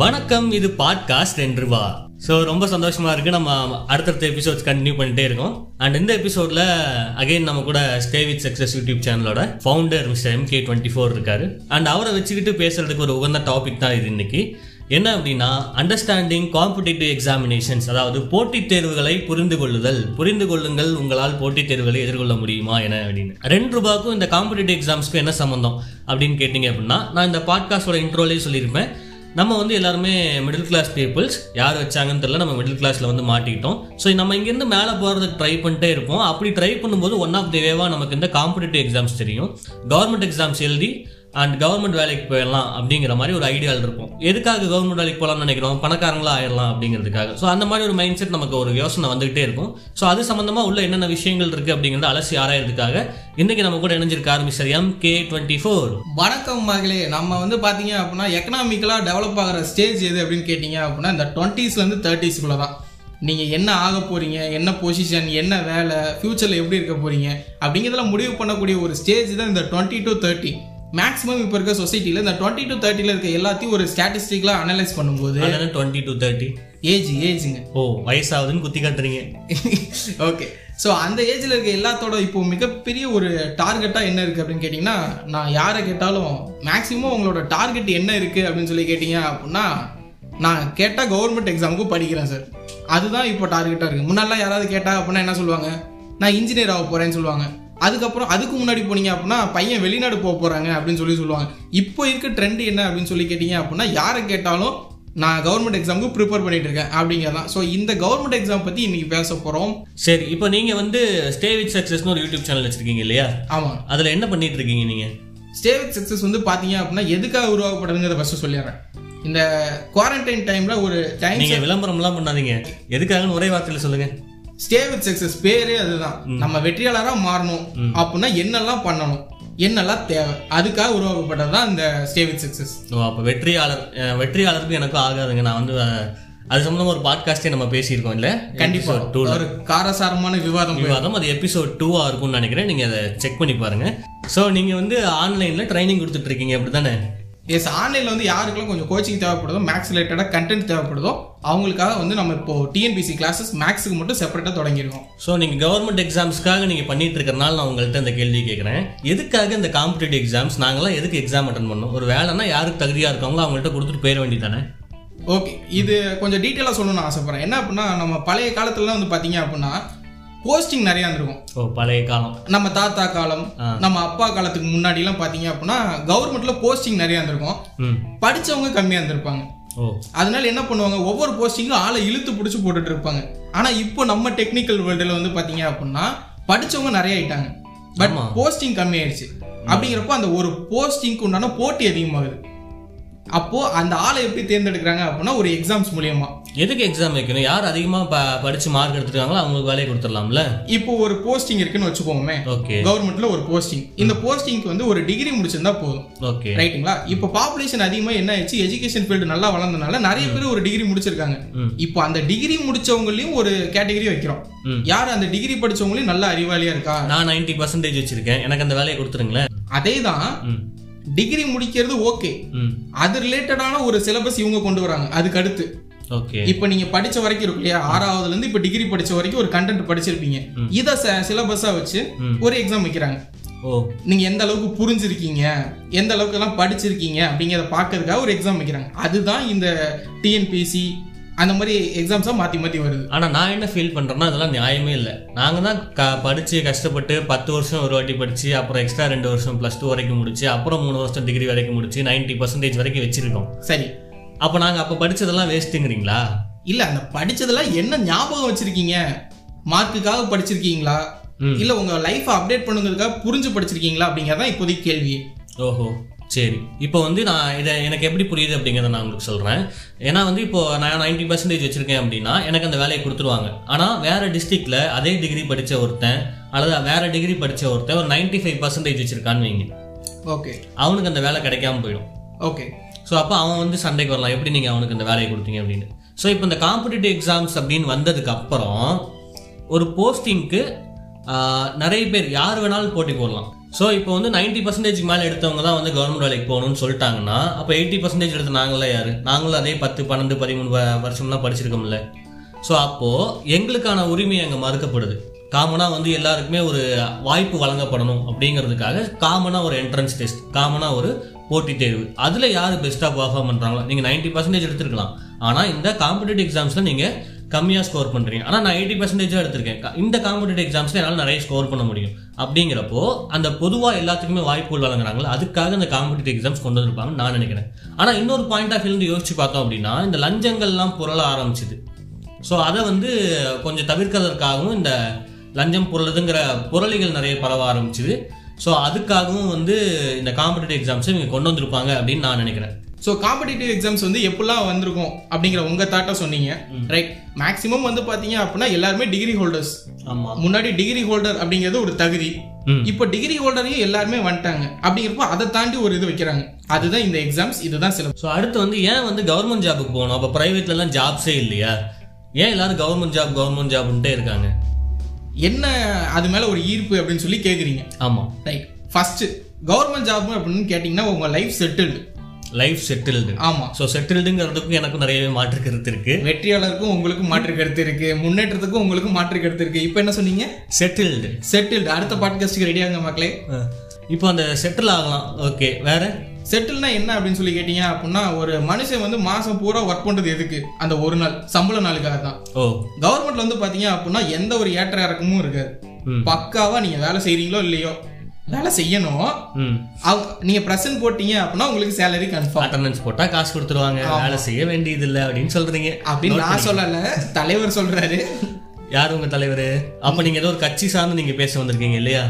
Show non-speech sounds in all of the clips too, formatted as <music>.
வணக்கம் இது பாட்காஸ்ட் என்று வா. ஸோ ரொம்ப சந்தோஷமா இருக்கு. நம்ம அடுத்தடுத்த எபிசோட்ஸ் கண்டினியூ பண்ணிட்டே இருக்கோம். அண்ட் இந்த எபிசோட்ல அகைன் நம்ம கூட ஸ்டே வித் சக்சஸ் யூடியூப் சேனலோட founder mister M K twenty four இருக்காரு. அண்ட் அவரை வச்சுக்கிட்டு பேசுறதுக்கு ஒரு உகந்த டாபிக் தான் இது இன்னைக்கு. என்ன அப்படின்னா அண்டர்ஸ்டாண்டிங் காம்படிட்டிவ் எக்ஸாமினேஷன்ஸ் அதாவது போட்டித் தேர்வுகளை புரிந்து கொள்ளுதல். புரிந்து கொள்ளுங்கள் உங்களால் போட்டித் தேர்வுகளை எதிர்கொள்ள முடியுமா என அப்படின்னு. ரெண்டு ரூபாய்க்கும் இந்த காம்படிட்டிவ் எக்ஸாம்ஸ்க்கும் என்ன சம்மந்தம் அப்படின்னு கேட்டிங்க அப்படின்னா நான் இந்த பாட்காஸ்டோட இன்ட்ரோலேயே சொல்லியிருப்பேன். நம்ம வந்து எல்லாருமே மிடில் கிளாஸ் பீப்புள்ஸ் யார் வச்சாங்கன்னு தெரியல நம்ம மிடில் கிளாஸில் வந்து மாட்டிக்கிட்டோம். ஸோ நம்ம இங்கேருந்து மேலே போகிறதுக்கு ட்ரை பண்ணிட்டே இருப்போம். அப்படி ட்ரை பண்ணும்போது ஒன் ஆஃப் தி வேவாக நமக்கு இந்த காம்படிட்டிவ் எக்ஸாம்ஸ் தெரியும். கவர்மெண்ட் எக்ஸாம்ஸ் எழுதி அண்ட் கவர்மெண்ட் வேலைக்கு போயிடலாம் அப்படிங்கிற மாதிரி ஒரு ஐடியாவில் இருப்போம் எதுக்காக கவர்மெண்ட் வேலைக்கு போகலாம்னு நினைக்கிறோம்? பணக்காரங்களா ஆயிடலாம் அப்படிங்கிறதுக்காக. ஸோ அந்த மாதிரி ஒரு மைண்ட் செட் நமக்கு ஒரு யோசனை வந்துகிட்டே இருக்கும். ஸோ அது சம்மந்தமாக உள்ள என்னென்ன விஷயங்கள் இருக்குது அப்படிங்கிறத அலசி ஆராயறதுக்காக இன்னைக்கு நம்ம கூட இணைஞ்சிருக்காரு mister M K twenty four வணக்கம் மகளே. நம்ம வந்து பார்த்தீங்க அப்படின்னா எக்கனாமிக்கலாக டெவலப் ஆகிற ஸ்டேஜ் எது அப்படின்னு கேட்டிங்க அப்படின்னா இந்த டுவெண்ட்டீஸ்லேருந்து தேர்ட்டிஸ்குள்ளே தான் நீங்கள் என்ன ஆக போகிறீங்க என்ன பொசிஷன் என்ன வேலை? ஃப்யூச்சரில் எப்படி இருக்க போகிறீங்க அப்படிங்கிறதெல்லாம் முடிவு பண்ணக்கூடிய ஒரு ஸ்டேஜ் தான் இந்த டுவெண்ட்டி டு தேர்ட்டி மேக்ஸிமம் இப்போ இருக்க சொசைட்டியில் இந்த டுவெண்ட்டி டு தேர்ட்டியில் இருக்க எல்லாத்தையும் ஒரு ஸ்டாட்டிஸ்டிக்கலாக அனலைஸ் பண்ணும்போது டுவெண்ட்டி டு தேர்ட்டி ஏஜ் ஏஜுங்க ஓ வயசாகுதுன்னு குத்தி காட்டுறீங்க. <laughs> ஓகே ஸோ அந்த ஏஜில் இருக்க எல்லாத்தோட இப்போ மிகப்பெரிய ஒரு டார்கெட்டாக என்ன இருக்குது அப்படின்னு கேட்டிங்கன்னா நான் யாரை கேட்டாலும் மேக்ஸிமம் உங்களோட டார்கெட் என்ன இருக்குது அப்படின்னு சொல்லி கேட்டிங்க அப்படின்னா நான் கேட்டால் கவர்மெண்ட் எக்ஸாமுக்கு படிக்கிறேன் சார் அதுதான் இப்போ டார்கெட்டாக இருக்குது முன்னாடிலாம் யாராவது கேட்டா அப்படின்னா என்ன சொல்லுவாங்க? நான் இன்ஜினியர் ஆக போகிறேன்னு சொல்லுவாங்க. அதுக்கப்புறம் அதுக்கு முன்னாடி போனீங்க அப்படின்னா பையன் வெளிநாடு போக போகிறாங்க அப்படின்னு சொல்லி சொல்லுவாங்க. இப்போ இருக்க ட்ரெண்ட் என்ன அப்படின்னு சொல்லி கேட்டிங்க அப்படின்னா யாரை கேட்டாலும் நான் கவர்மெண்ட் எக்ஸாமுக்கு ப்ரிப்பேர் பண்ணிட்டு இருக்கேன் அப்படிங்கிறதான். ஸோ இந்த கவர்மெண்ட் எக்ஸாம் பற்றி இன்னைக்கு பேச போகிறோம் சரி இப்போ நீங்க வந்து ஸ்டே வித் சக்சஸ்னு ஒரு யூடியூப் சேனல் வச்சிருக்கீங்க இல்லையா? ஆமாம் அதுல என்ன பண்ணிட்டு இருக்கீங்க நீங்க? ஸ்டே வித் சக்ஸஸ் வந்து பார்த்தீங்க அப்படின்னா எதுக்காக உருவாக்கப்படுதுங்கிறத ஃபர்ஸ்ட் சொல்லிடுறேன். இந்த குவாரண்டைன் டைம்ல ஒரு டைம் நீங்க விளம்பரம்லாம் பண்ணாதீங்க. எதுக்காகன்னு ஒரே வார்த்தையில சொல்லுங்க. ஸ்டே வித் சக்ஸஸ் பேரே அதுதான். நம்ம வெற்றியாளராக மாறணும் அப்படின்னா என்னெல்லாம் பண்ணணும்? என்னெல்லாம் தேவை? அதுக்காக உருவாக்கப்பட்டது தான் இந்த ஸ்டே வித் சக்ஸஸ் ஓ அப்போ வெற்றியாளர் அஹ், வெற்றியாளருக்கு எனக்கும் ஆகாதுங்க. நான் வந்து அது சம்பந்தமா ஒரு பாட்காஸ்டே நம்ம பேசியிருக்கோம் இல்ல? கண்டிப்பா. டூ ஒரு காரசாரமான விவாதம் விவாதம் அது எபிசோட் டூவா இருக்கும்னு நினைக்கிறேன். நீங்க அதை செக் பண்ணி பாருங்க. ஸோ நீங்க வந்து ஆன்லைன்ல ட்ரைனிங் கொடுத்துட்டு இருக்கீங்க அப்படிதானே எஸ் ஆன்லைனில் வந்து யாருக்கெல்லாம் கொஞ்சம் கோச்சிங் தேவைப்படுதோ மேக்ஸ் ரிலேட்டடாக கண்டென்ட் தேவைப்படுதோ அவங்களுக்காக வந்து நம்ம இப்போ டிஎன்பிசி கிளாஸஸ் மேக்ஸுக்கு மட்டும் செப்பரேட்டாக தொடங்கியிருக்கோம் ஸோ நீங்கள் கவர்மெண்ட் எக்ஸாம்ஸ்க்காக நீங்கள் பண்ணிட்டு இருக்கறனால நான் உங்கள்கிட்ட இந்த கேள்வி கேட்குறேன் எதுக்காக இந்த காம்படிட்டிவ் எக்ஸாம்ஸ் நாங்களாம் எதுக்கு எக்ஸாம் அட்டன் பண்ணோம் ஒரு வேலைன்னா யாருக்கு தகுதியாக இருக்காங்களோ அவங்கள்ட்ட கொடுத்துட்டு போயிட வேண்டியதானே ஓகே இது கொஞ்சம் டீட்டெயிலாக சொல்லணும்னு ஆசைப்பட்றேன். என்ன அப்படின்னா நம்ம பழைய காலத்துலலாம் வந்து பார்த்தீங்க அப்படின்னா போஸ்டிங் நிறையா இருந்திருக்கும். ஓ பழைய காலம். நம்ம தாத்தா காலம். நம்ம அப்பா காலத்துக்கு முன்னாடிலாம் பார்த்தீங்க அப்படின்னா கவர்மெண்ட்ல போஸ்டிங் நிறையா இருந்திருக்கும். படிச்சவங்க கம்மியாக இருந்திருப்பாங்க. அதனால என்ன பண்ணுவாங்க? ஒவ்வொரு போஸ்டிங்கும் ஆளை இழுத்து பிடிச்சி போட்டுட்டு இருப்பாங்க. ஆனா இப்போ நம்ம டெக்னிக்கல் வேர்ல்டுல வந்து பாத்தீங்க அப்படின்னா படிச்சவங்க நிறைய ஆயிட்டாங்க. பட். போஸ்டிங் கம்மி ஆயிடுச்சு அப்படிங்கிறப்போ அந்த ஒரு போஸ்டிங்க்கு உண்டான போட்டி அதிகமாகுது. அப்போ அந்த ஆளை எப்படி தேர்ந்தெடுக்கிறாங்க அப்படின்னா ஒரு எக்ஸாம்ஸ் மூலியமா. எதுக்கு எக்ஸாம் வைக்கணும்? யார் அதிகமாக ப படித்து மார்க் எடுத்துருக்காங்களோ அவங்களுக்கு வேலையை கொடுத்துடலாம்ல? இப்போ ஒரு போஸ்டிங் இருக்குன்னு வச்சுக்கோமே. ஓகே கவர்மெண்ட்ல ஒரு போஸ்டிங் இந்த போஸ்டிங்க்கு வந்து ஒரு டிகிரி முடிச்சிருந்தா போதும். ஓகே ரைட்டுங்களா இப்போ பாப்புலேஷன் அதிகமா என்ன ஆயிடுச்சு? எஜுகேஷன் ஃபீல்டு நல்லா வளர்ந்தனால நிறைய பேர் ஒரு டிகிரி முடிச்சிருக்காங்க. இப்போ அந்த டிகிரி முடிச்சவங்களையும் ஒரு கேட்டகரி வைக்கிறோம். யார் அந்த டிகிரி படிச்சவங்களையும் நல்ல அறிவாளியா இருக்கா? நான் நைன்டி பர்சன்டேஜ் வச்சிருக்கேன். எனக்கு அந்த வேலையை கொடுத்துருங்களேன். அதே தான் டிகிரி முடிக்கிறது ஓகே அது ரிலேட்டடான ஒரு சிலபஸ் இவங்க கொண்டு வராங்க. அதுக்கு அடுத்து. ஓகே இப்போ நீங்க படிச்ச வரைக்கும் இருக்கு இல்லையா? ஆறாவதுல இருந்து இப்போ டிகிரி படிச்ச வரைக்கும் ஒரு கண்டென்ட் படிச்சிருப்பீங்க. இத சிலபஸா வச்சு. ஒரு எக்ஸாம் வைக்கிறாங்க. நீங்க எந்த அளவுக்கு புரிஞ்சிருக்கீங்க? எந்த அளவுக்கு எல்லாம் படிச்சிருக்கீங்க? அப்படிங்கிறத பார்க்கறதுக்காக ஒரு எக்ஸாம் வைக்கிறாங்க. அதுதான் இந்த டிஎன்பிசி அந்த மாதிரி எக்ஸாம்ஸா மாத்தி மாத்தி வருது. ஆனால் நான் என்ன ஃபீல் பண்ணுறேன்னா அதெல்லாம் நியாயமே இல்லை. நாங்கள் தான் க படித்து கஷ்டப்பட்டு பத்து வருஷம் ஒரு வாட்டி படித்து அப்புறம் எக்ஸ்ட்ரா ரெண்டு வருஷம் ப்ளஸ் டூ வரைக்கும் முடிச்சு அப்புறம் மூணு வருஷம் டிகிரி வரைக்கும் முடிச்சு நைன்ட்டி பர்சன்டேஜ் வரைக்கும் வச்சிருக்கோம். சரி. அப்போ நாங்கள் அப்போ படிச்சதெல்லாம் வேஸ்ட்டுங்கிறீங்களா இல்ல அந்த படிச்சதெல்லாம் என்ன ஞாபகம் வச்சிருக்கீங்க? மார்க்குக்காக படிச்சிருக்கீங்களா. இல்ல உங்க லைஃப் அப்டேட் பண்ணுங்கிறதுக்காக புரிஞ்சு படிச்சிருக்கீங்களா? அப்படிங்கறதான் இப்போதைக்கு கேள்வி. ஓஹோ. சரி. இப்போ வந்து நான் இதை எனக்கு எப்படி புரியுது அப்படிங்கிறத நான் உங்களுக்கு சொல்கிறேன் ஏன்னா வந்து இப்போ நான் நைன்ட்டி பர்சன்டேஜ் வச்சுருக்கேன் அப்படின்னா எனக்கு அந்த வேலையை கொடுத்துருவாங்க. ஆனால் வேறு டிஸ்ட்ரிக்டில் அதே டிகிரி படித்த ஒருத்தன் அல்லது வேறு டிகிரி படித்த ஒருத்தன் ஒரு நைன்ட்டி ஃபைவ் பர்சன்டேஜ் வச்சுருக்கான்னு வைங்க. ஓகே அவனுக்கு அந்த வேலை கிடைக்காம போயிடும். ஓகே ஸோ அப்போ அவன் வந்து சண்டைக்கு வரலாம். எப்படி நீங்கள் அவனுக்கு இந்த வேலையை கொடுத்தீங்க அப்படின்னு. ஸோ இப்போ இந்த காம்படிட்டிவ் எக்ஸாம்ஸ் அப்படின்னு வந்ததுக்கு அப்புறம் ஒரு போஸ்டிங்க்கு நிறைய பேர் யார் வேணாலும் போட்டி போடலாம் ஸோ இப்போ வந்து நைன்டி பர்சன்டேஜ் மேலே எடுத்தவங்க தான் வந்து கவர்மெண்ட் வேலைக்கு போகணும்னு சொல்லிட்டாங்கன்னா அப்போ எயிட்டி பர்சன்டேஜ் எடுத்த நாங்களே யார்? நாங்களும் அதே பத்து பன்னெண்டு பதிமூணு வருஷம்லாம் படிச்சிருக்கோம்ல. ஸோ அப்போது எங்களுக்கான உரிமை அங்கே மறுக்கப்படுது. காமனாக வந்து எல்லாருக்குமே ஒரு வாய்ப்பு வழங்கப்படணும் அப்படிங்கிறதுக்காக காமனாக ஒரு என்ட்ரன்ஸ் டெஸ்ட் காமனாக ஒரு போட்டித் தேர்வு. அதில் யார் பெஸ்ட்டாக பர்ஃபார்ம் பண்ணுறாங்களோ நீங்கள் நைன்ட்டி பர்சன்டேஜ் எடுத்துருக்கலாம். ஆனால் இந்த காம்படிட்டிவ் எக்ஸாம்ஸில் நீங்கள் கம்மியாக ஸ்கோர் பண்ணுறீங்க ஆனால் நான் எயிட்டி பர்சன்டேஜாக எடுத்திருக்கேன். இந்த காம்படிட்டிவ் எக்ஸாம்ஸில் என்னால் நிறைய ஸ்கோர் பண்ண முடியும். அப்படிங்கிறப்போ அந்த பொதுவாக எல்லாத்துக்குமே வாய்ப்புகள் வழங்குறாங்களோ அதுக்காக இந்த காம்படிட்டிவ் எக்ஸாம்ஸ் கொண்டு வந்திருப்பாங்கன்னு நான் நினைக்கிறேன். ஆனால் இன்னொரு பாயிண்ட் ஆஃப் வியூ யோசிச்சு பார்த்தோம் அப்படின்னா இந்த லஞ்சங்கள்லாம் புரள ஆரம்பிச்சுது. ஸோ அதை வந்து கொஞ்சம் தவிர்க்கிறதுக்காகவும் இந்த லஞ்சம் புரளுதுங்கிற புரளிகள் நிறைய பரவ ஆரம்பிச்சுது. ஸோ அதுக்காகவும் வந்து இந்த காம்படிட்டிவ் எக்ஸாம்ஸை இவங்க கொண்டு வந்திருப்பாங்க அப்படின்னு நான் நினைக்கிறேன். ஸோ காம்படிட்டிவ் எக்ஸாம்ஸ் வந்து எப்படிலாம் வந்திருக்கும் அப்படிங்கிற உங்க தாட்டை சொன்னீங்க ரைட் மேக்ஸிமம் வந்து பாத்தீங்க அப்படின்னா எல்லாருமே டிகிரி ஹோல்டர்ஸ் ஆமாம் முன்னாடி டிகிரி ஹோல்டர் அப்படிங்கிறது ஒரு தகுதி. இப்போ டிகிரி ஹோல்டரையும் எல்லாருமே வந்துட்டாங்க. அப்படிங்கிறப்போ அதை தாண்டி ஒரு இது வைக்கிறாங்க. அதுதான் இந்த எக்ஸாம்ஸ் இதுதான் சிலபஸ் ஸோ அடுத்து வந்து ஏன் வந்து கவர்மெண்ட் ஜாபுக்கு போகணும்? அப்போ ப்ரைவேட்லலாம் ஜாப்ஸே இல்லையா? ஏன் எல்லாரும் கவர்மெண்ட் ஜாப் கவர்மெண்ட் ஜாப்ன்ட்டே இருக்காங்க? என்ன அது மேல ஒரு ஈர்ப்பு அப்படின்னு சொல்லி கேக்குறீங்க. ஆமாம் ரைட் ஃபர்ஸ்ட் கவர்மெண்ட் ஜாப் அப்படின்னு கேட்டிங்கன்னா உங்க லைஃப் செட்டில்டு லைஃப் செட்டில்டு ஆமா. ஸோ செட்டில்டுங்கிறதுக்கும் எனக்கும் நிறையவே மாற்று கருத்து இருக்கு. வெற்றியாளருக்கும் உங்களுக்கு மாற்று கருத்து இருக்கு. முன்னேற்றத்துக்கும் உங்களுக்கு மாற்று கருத்து இருக்கு. இப்போ என்ன சொன்னீங்க? செட்டில்டு செட்டில்டு அடுத்த பாட்காஸ்ட்டுக்கு ரெடியாங்க மக்களே. இப்போ அந்த செட்டில் ஆகலாம். ஓகே வேற? செட்டில்னா என்ன அப்படின்னு சொல்லி கேட்டீங்க அப்படின்னா ஒரு மனுஷன் வந்து மாசம் பூரா ஒர்க் பண்றது எதுக்கு? அந்த ஒரு நாள் சம்பள நாளுக்காக தான் ஓ கவர்மெண்ட்ல வந்து பாத்தீங்க அப்படின்னா எந்த ஒரு ஏற்ற இறக்கமும் இருக்காது. பக்காவா நீங்க வேலை செய்றீங்களோ இல்லையோ வேலை செய்யணும். அவங்க நீங்க பிரசன்ட் போட்டீங்க அப்படின்னா உங்களுக்கு சேலரி கன்ஃபார்ம் அட்டண்டன்ஸ் போட்டா காசு கொடுத்துருவாங்க. வேலை செய்ய வேண்டியது இல்லை அப்படின்னு சொல்றீங்க. அப்படின்னு நான் சொல்லல. தலைவர் சொல்றாரு. யார் உங்க தலைவர்? அப்ப நீங்க ஏதோ ஒரு கட்சி சார்ந்து நீங்க பேச வந்திருக்கீங்க இல்லையா?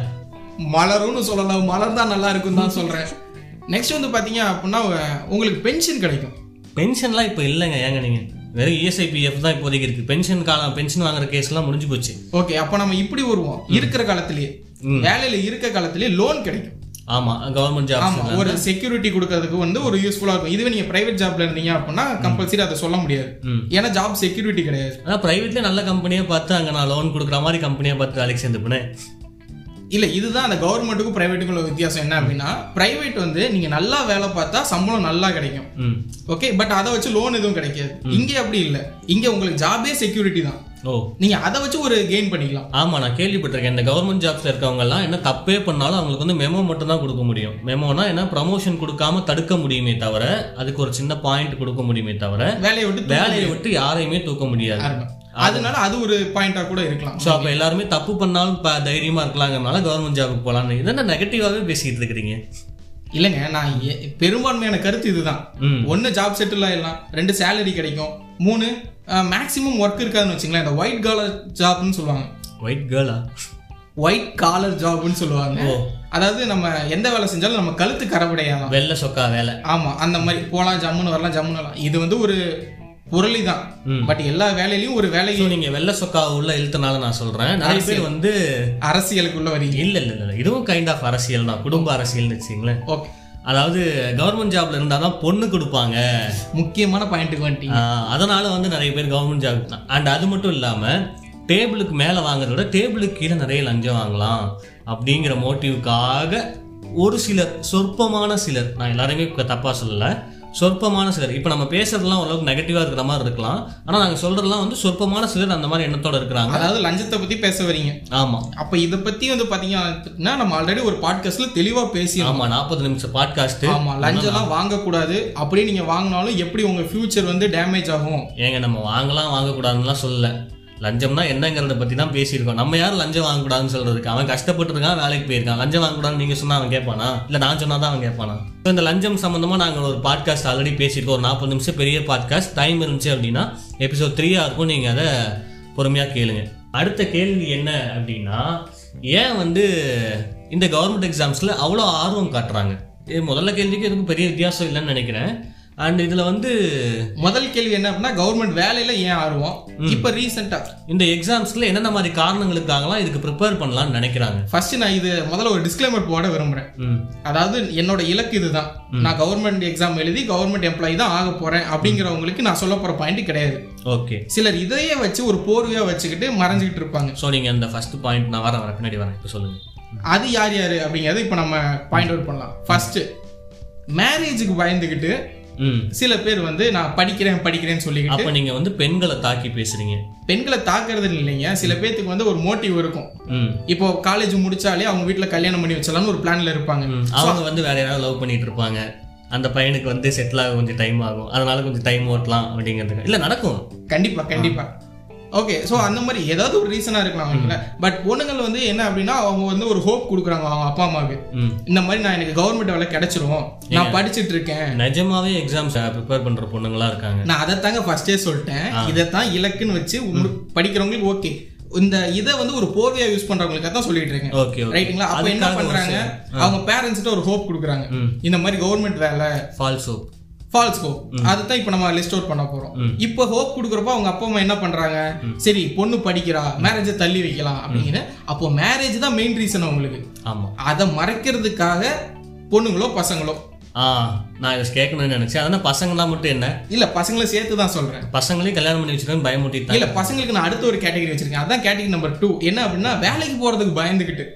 மலரும்னு சொல்லலாம் மலர் தான் நல்லா இருக்கும் தான் சொல்றேன். நெக்ஸ்ட் வந்து பாத்தீங்க அப்படின்னா உங்களுக்கு பென்ஷன் கிடைக்கும். பென்ஷன்லாம் இப்போ இல்லைங்க. ஏங்க நீங்க? வெறும் இஎஸ்ஐபிஎஃப் தான் இப்போதைக்கு இருக்கு. பென்ஷன் காலம் பென்ஷன் வாங்குற கேஸ்லாம் முடிஞ்சு போச்சு. ஓகே அப்ப நம்ம இப்படி வருவோம். இருக்கிற காலத்திலேயே. வேலையில இருக்க காலத்திலேயே லோன் கிடைக்கும். ஆமா கவர்மெண்ட் ஜாப் ஆமா ஒரு செக்யூரிட்டி கொடுக்கறதுக்கு வந்து ஒரு யூஸ்ஃபுல்லா இருக்கும். இதுவே நீங்க பிரைவேட் ஜாப்ல இருந்தீங்க அப்படின்னா கம்பல்சரி அதை சொல்ல முடியாது. ஏன்னா ஜாப் செக்யூரிட்டி கிடையாது. அதான் பிரைவேட்ல நல்ல கம்பெனியா பார்த்து அங்க நான் லோன் கொடுக்குற மாதிரி கம்பெனியா பார்த்து வேலைக்கு சேர்ந்துப்பேன்? இல்ல இதுதான் அந்த கவர்மெண்ட்டுக்கும் பிரைவேட்டுக்கும் உள்ள வித்தியாசம் என்ன அப்படின்னா பிரைவேட் வந்து நீங்க நல்லா வேலை பார்த்தா சம்பளம் நல்லா கிடைக்கும். ஓகே பட் அதை வச்சு லோன் எதுவும் கிடைக்காது. இங்க அப்படி இல்ல. இங்க உங்களுக்கு ஜாபே செக்யூரிட்டி தான். ஓ. நீங்க அதை வச்சு ஒரு கெயின் பண்ணிக்கலாம். ஆமா நான் கேள்விப்பட்டிருக்கேன். இந்த கவர்மெண்ட் ஜாப்ஸ்ல இருக்கவங்க எல்லாம் என்ன தப்பே பண்ணாலும் அவங்களுக்கு வந்து மெமோ மட்டும் தான் கொடுக்க முடியும். மெமோனா என்ன? ப்ரமோஷன் கொடுக்காம தடுக்க முடியுமே தவிர அதுக்கு ஒரு சின்ன பாயிண்ட் கொடுக்க முடியுமே தவிர வேலையை விட்டு வேலையை விட்டு யாரையுமே தூக்க முடியாது. அதனால அது ஒரு பாயிண்டா கூட இருக்கலாம். ஸோ அப்போ எல்லாருமே தப்பு பண்ணாலும் தைரியமா இருக்கலாங்கிறனால கவர்மெண்ட் ஜாபுக்கு போகலான்னு இதென்ன நெகட்டிவாகவே பேசிட்டு இருக்கிறீங்க? இல்லைங்க நான் பெரும்பான்மையான கருத்து இதுதான். ம். ஒன்னு ஜாப் செட்டில் ஆயிடலாம் ரெண்டு சேலரி கிடைக்கும் மூணு மேக்ஸிமம் ஒர்க் இருக்காதுன்னு வச்சுங்களேன் இந்த ஒயிட் காலர் ஜாப்னு சொல்லுவாங்க. ஒயிட் கேர்ளா ஒயிட் காலர் ஜாப்னு சொல்லுவாங்க. அதாவது நம்ம எந்த வேலை செஞ்சாலும் நம்ம கழுத்து கரவடையாதான் வெள்ளை சொக்கா வேலை. ஆமா அந்த மாதிரி போலாம் ஜம்முன்னு வரலாம் ஜம்முன்னு வரலாம். இது வந்து ஒரு புரளி தான். பட் எல்லா வேலையிலயும் ஒரு வேலை ஸோ நீங்க வெள்ளை சொக்கா உள்ள இழுத்தனால நான் சொல்றேன். நிறைய பேர் வந்து அரசியலுக்குள்ள வரீங்க. இல்ல இல்ல இல்ல இதுவும் கைண்ட் ஆஃப் அரசியல் தான் குடும்ப அரசியல்னு வச்சுங்களேன் ஓகே அதாவது கவர்மெண்ட் ஜாப்ல இருந்தால் தான் பொண்ணு கொடுப்பாங்க. முக்கியமான பாயிண்ட்டுக்கு வந்துட்டீங்க. அதனால வந்து நிறைய பேர் கவர்மெண்ட் ஜாப் அண்ட் அது மட்டும் இல்லாம டேபிளுக்கு மேலே வாங்குறத விட டேபிளுக்கு கீழே நிறைய லஞ்சம் வாங்கலாம் அப்படிங்கிற மோட்டிவுக்காக ஒரு சிலர் சொற்பமான சிலர் நான் எல்லாரையுமே இப்ப தப்பா சொல்லல சொற்பமான சிலர். இப்போ நம்ம பேசுறதெல்லாம் ஓரளவுக்கு நெகட்டிவா இருக்கிற மாதிரி இருக்கலாம். ஆனா நாங்க சொல்றதெல்லாம் வந்து சொற்பமான சிலர் அந்த மாதிரி எண்ணத்தோட இருக்கிறாங்க. அதாவது லஞ்சத்தை பத்தி பேச வரீங்க. ஆமா. அப்ப இத பத்தி வந்து பாத்தீங்கன்னா நம்ம ஆல்ரெடி ஒரு பாட்காஸ்ட்ல தெளிவா பேசியிருக்கோம். ஆமா நாற்பது நிமிஷம் பாட்காஸ்ட் ஆமா லஞ்சம்லாம் வாங்கக்கூடாது. அப்படியே நீங்க வாங்கினாலும் எப்படி உங்க ஃபியூச்சர் வந்து டேமேஜ் ஆகும்? ஏங்க நம்ம வாங்கலாம் வாங்கக்கூடாதுன்னுலாம் சொல்லல. லஞ்சம்னா என்னங்கிறத பத்தி தான் பேசியிருக்கோம். நம்ம யாரும் லஞ்சம் வாங்கக்கூடாதுன்னு சொல்றதுக்கு? அவன் கஷ்டப்பட்டு இருக்கான் வேலைக்கு போயிருக்கான். லஞ்சம் வாங்கக்கூடாதுன்னு நீங்க சொன்னா அவன் கேட்பானா? இல்ல நான் சொன்னால் தான் அவன் கேட்பானா? இப்போ இந்த லஞ்சம் சம்பந்தமா நாங்கள் ஒரு பாட்காஸ்ட் ஆல்ரெடி பேசியிருக்கோம். ஒரு நாற்பது நிமிஷம் பெரிய பாட்காஸ்ட் டைம் இருந்துச்சு அப்படின்னா எபிசோட் த்ரீயா இருக்கும். நீங்க அதை பொறுமையா கேளுங்க. அடுத்த கேள்வி என்ன அப்படின்னா ஏன் வந்து இந்த கவர்மெண்ட் எக்ஸாம்ஸ்ல அவ்வளோ ஆர்வம் காட்டுறாங்க? இது முதல்ல கேள்விக்கு எதுக்கும் பெரிய வித்தியாசம் இல்லைன்னு நினைக்கிறேன். அண்ட் இதுல வந்து முதல் கேள்வி என்ன அப்படின்னா கவர்மெண்ட் வேலையில ஏன் ஆர்வம்? இப்ப ரீசெண்டா இந்த எக்ஸாம்ஸ்ல என்னென்ன மாதிரி காரணங்களுக்காகலாம் இதுக்கு ப்ரிப்பேர் பண்ணலாம்னு நினைக்கிறாங்க. ஃபர்ஸ்ட் நான் இது முதல்ல ஒரு டிஸ்க்ளைமர் போட விரும்புறேன். ம். அதாவது என்னோட இலக்கு இதுதான். நான் கவர்மெண்ட் எக்ஸாம் எழுதி கவர்மெண்ட் எம்ப்ளாயி தான் ஆக போறேன் அப்படிங்கிறவங்களுக்கு நான் சொல்ல போற பாயிண்ட் கிடையாது. ஓகே சிலர் இதையே வச்சு ஒரு போர்வையா வச்சுக்கிட்டு மறைஞ்சுக்கிட்டு இருப்பாங்க. ஸோ நீங்க அந்த ஃபர்ஸ்ட் பாயிண்ட் நான் வரேன் வரேன் பின்னாடி வரேன். இப்போ சொல்லுங்க. அது யார் யாரு அப்படிங்கறத இப்போ நம்ம பாயிண்ட் அவுட் பண்ணலாம். ஃபர்ஸ்ட் மேரேஜுக்கு பயந்துக்கிட்டு சில பேர் வந்து நான் படிக்கிறேன் படிக்கிறேன்னு சொல்லிக்கிட்டு அப்ப நீங்க வந்து பெண்களை தாக்கி பேசுறீங்க. பெண்களை தாக்குறது இல்லைங்க. சில பேர்த்துக்கு வந்து ஒரு மோட்டிவ் இருக்கும். இப்போ காலேஜ் முடிச்சாலே அவங்க வீட்ல கல்யாணம் பண்ணி வச்சலாம்னு ஒரு பிளான்ல இருப்பாங்க. அவங்க வந்து வேற யாராவது லவ் பண்ணிட்டு இருப்பாங்க. அந்த பையனுக்கு வந்து செட்டில் ஆக கொஞ்சம் டைம் ஆகும். அதனால கொஞ்சம் டைம் ஓட்டலாம் அப்படிங்கிறதுக்கு. இல்ல நடக்கும். கண்டிப்பா கண்டிப்பா. ஓகே சோ அந்த மாதிரி ஏதாவது ஒரு ரீசனா இருக்கலாம் அவங்கள பட் பொண்ணுங்கள் வந்து என்ன அப்படின்னா அவங்க வந்து ஒரு ஹோப் கொடுக்குறாங்க அவங்க அப்பா அம்மாவுக்கு. இந்த மாதிரி நான் எனக்கு கவர்மெண்ட் வேலை கிடைச்சிரும். நான் படிச்சிட்டு இருக்கேன் நிஜமாவே எக்ஸாம்ஸ் ப்ரிப்பேர் பண்ற பொண்ணுங்களா இருக்காங்க. நான் அதைத்தாங்க ஃபர்ஸ்டே சொல்லிட்டேன். இதைத்தான் இலக்குன்னு வச்சு படிக்கிறவங்களுக்கு ஓகே இந்த இதை வந்து ஒரு போர்வையா யூஸ் பண்றவங்களுக்கு தான் சொல்லிட்டு இருக்கேன். ஓகே ரைட்டுங்களா அப்ப என்ன பண்றாங்க? அவங்க பேரண்ட்ஸ்கிட்ட ஒரு ஹோப் கொடுக்குறாங்க. இந்த மாதிரி கவர்மெண்ட் வேலை. ஃபால்ஸ் ஹோப் ஃபால்ஸ் ஹோப் அதுதான் இப்போ நம்ம லிஸ்ட் அவுட் பண்ண போறோம். இப்போ ஹோப் கொடுக்குறப்ப அவங்க அப்பா அம்மா என்ன பண்றாங்க? சரி பொண்ணு படிக்கிறா மேரேஜை தள்ளி வைக்கலாம் அப்படின்னு. அப்போ மேரேஜ் தான் மெயின் ரீசன் அவங்களுக்கு. ஆமா. அதை மறைக்கிறதுக்காக பொண்ணுங்களோ பசங்களோ. நான் இதை கேட்கணும்னு நினைச்சேன். அதனால பசங்களாம் மட்டும் என்ன? இல்ல பசங்களை சேர்த்து தான் சொல்றேன். பசங்களையும் கல்யாணம் பண்ணி வச்சுக்கணும் பயமுட்டிட்டாங்க இல்ல பசங்களுக்கு நான் அடுத்த ஒரு கேட்டகரி வச்சிருக்கேன். அதான் கேட்டகரி நம்பர் டூ என்ன அப்படின்னா வேலைக்கு போறதுக்கு பயந்துகிட்டு.